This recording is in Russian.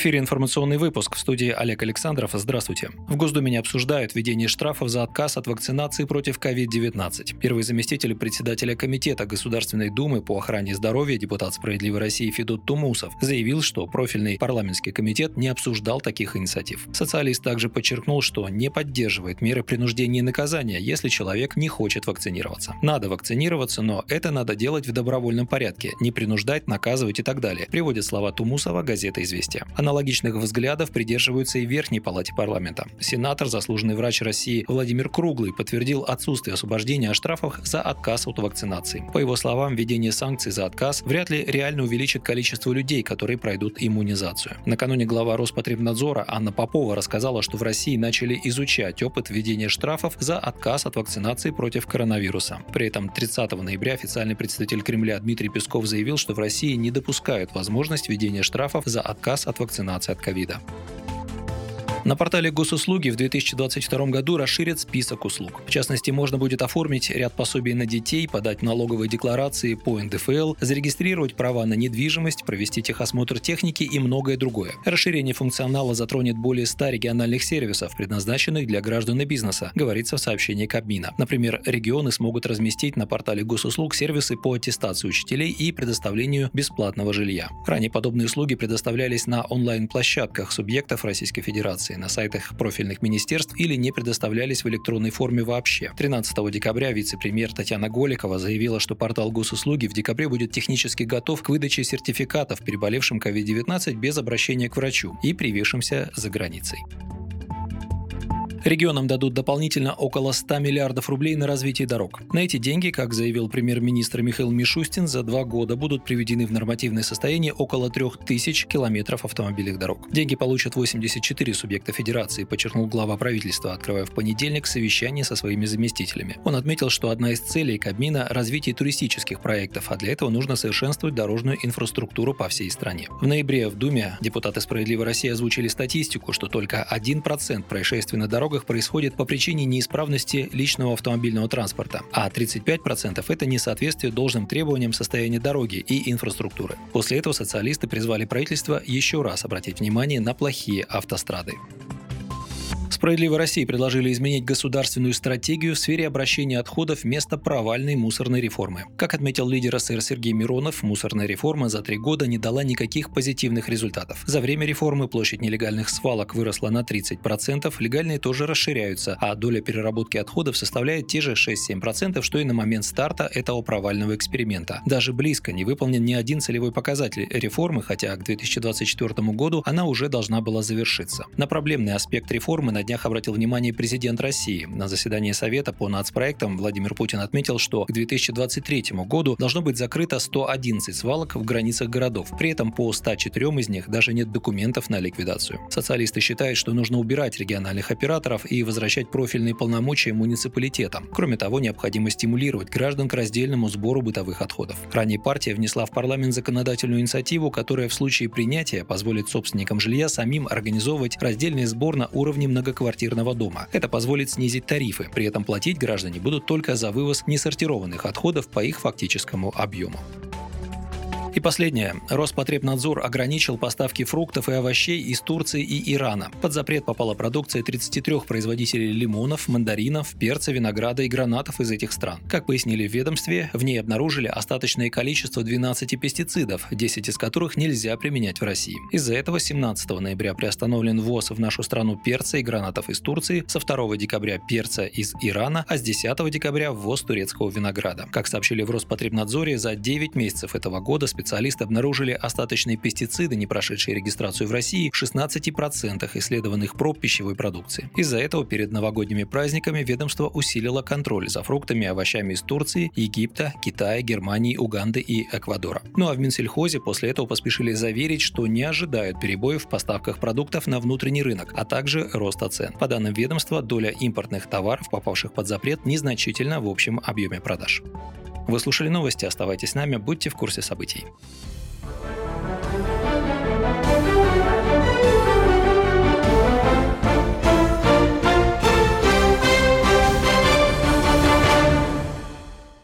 Эфире информационный выпуск в студии Олег Александров. Здравствуйте. В Госдуме не обсуждают введение штрафов за отказ от вакцинации против COVID-19. Первый заместитель председателя Комитета Государственной Думы по охране здоровья депутат «Справедливой России» Федот Тумусов заявил, что профильный парламентский комитет не обсуждал таких инициатив. Социалист также подчеркнул, что не поддерживает меры принуждения и наказания, если человек не хочет вакцинироваться. Надо вакцинироваться, но это надо делать в добровольном порядке, не принуждать, наказывать и так далее, приводит слова Тумусова газета «Известия». Аналогичных взглядов придерживаются и в Верхней палате парламента. Сенатор, заслуженный врач России Владимир Круглый подтвердил отсутствие освобождения о штрафах за отказ от вакцинации. По его словам, введение санкций за отказ вряд ли реально увеличит количество людей, которые пройдут иммунизацию. Накануне глава Роспотребнадзора Анна Попова рассказала, что в России начали изучать опыт введения штрафов за отказ от вакцинации против коронавируса. При этом 30 ноября официальный представитель Кремля Дмитрий Песков заявил, что в России не допускают возможность введения штрафов за отказ от вакцинации вакцинации от ковида. На портале госуслуги в 2022 году расширят список услуг. В частности, можно будет оформить ряд пособий на детей, подать налоговые декларации по НДФЛ, зарегистрировать права на недвижимость, провести техосмотр техники и многое другое. Расширение функционала затронет более 100 региональных сервисов, предназначенных для граждан и бизнеса, говорится в сообщении Кабмина. Например, регионы смогут разместить на портале госуслуг сервисы по аттестации учителей и предоставлению бесплатного жилья. Ранее подобные услуги предоставлялись на онлайн-площадках субъектов Российской Федерации информации на сайтах профильных министерств или не предоставлялись в электронной форме вообще. 13 декабря вице-премьер Татьяна Голикова заявила, что портал госуслуги в декабре будет технически готов к выдаче сертификатов переболевшим COVID-19 без обращения к врачу и привившимся за границей. Регионам дадут дополнительно около 100 миллиардов рублей на развитие дорог. На эти деньги, как заявил премьер-министр Михаил Мишустин, за два года будут приведены в нормативное состояние около 3000 километров автомобильных дорог. Деньги получат 84 субъекта федерации, подчеркнул глава правительства, открывая в понедельник совещание со своими заместителями. Он отметил, что одна из целей Кабмина – развитие туристических проектов, а для этого нужно совершенствовать дорожную инфраструктуру по всей стране. В ноябре в Думе депутаты «Справедливой России» озвучили статистику, что только 1% происшествий на дорогах дорогах происходит по причине неисправности личного автомобильного транспорта, а 35% это несоответствие должным требованиям состояния дороги и инфраструктуры. После этого социалисты призвали правительство еще раз обратить внимание на плохие автострады. «Справедливой России» предложили изменить государственную стратегию в сфере обращения отходов вместо провальной мусорной реформы. Как отметил лидер СССР Сергей Миронов, мусорная реформа за три года не дала никаких позитивных результатов. За время реформы площадь нелегальных свалок выросла на 30%, легальные тоже расширяются, а доля переработки отходов составляет те же 6-7%, что и на момент старта этого провального эксперимента. Даже близко не выполнен ни один целевой показатель реформы, хотя к 2024 году она уже должна была завершиться. На проблемный аспект реформы на днях обратил внимание президент России. На заседании Совета по нацпроектам Владимир Путин отметил, что к 2023 году должно быть закрыто 111 свалок в границах городов. При этом по 104 из них даже нет документов на ликвидацию. Социалисты считают, что нужно убирать региональных операторов и возвращать профильные полномочия муниципалитетам. Кроме того, необходимо стимулировать граждан к раздельному сбору бытовых отходов. Ранее партия внесла в парламент законодательную инициативу, которая в случае принятия позволит собственникам жилья самим организовывать раздельный сбор на уровне многоквартирных многоквартирного дома. Это позволит снизить тарифы, при этом платить граждане будут только за вывоз несортированных отходов по их фактическому объему. И последнее. Роспотребнадзор ограничил поставки фруктов и овощей из Турции и Ирана. Под запрет попала продукция 33 производителей лимонов, мандаринов, перца, винограда и гранатов из этих стран. Как пояснили в ведомстве, в ней обнаружили остаточное количество 12 пестицидов, 10 из которых нельзя применять в России. Из-за этого 17 ноября приостановлен ввоз в нашу страну перца и гранатов из Турции, со 2 декабря перца из Ирана, а с 10 декабря ввоз турецкого винограда. Как сообщили в Роспотребнадзоре, за 9 месяцев этого года специалисты обнаружили остаточные пестициды, не прошедшие регистрацию в России, в 16% исследованных проб пищевой продукции. Из-за этого перед новогодними праздниками ведомство усилило контроль за фруктами и овощами из Турции, Египта, Китая, Германии, Уганды и Эквадора. Ну а в Минсельхозе после этого поспешили заверить, что не ожидают перебоев в поставках продуктов на внутренний рынок, а также роста цен. По данным ведомства, доля импортных товаров, попавших под запрет, незначительна в общем объеме продаж. Вы слушали новости, оставайтесь с нами, будьте в курсе событий.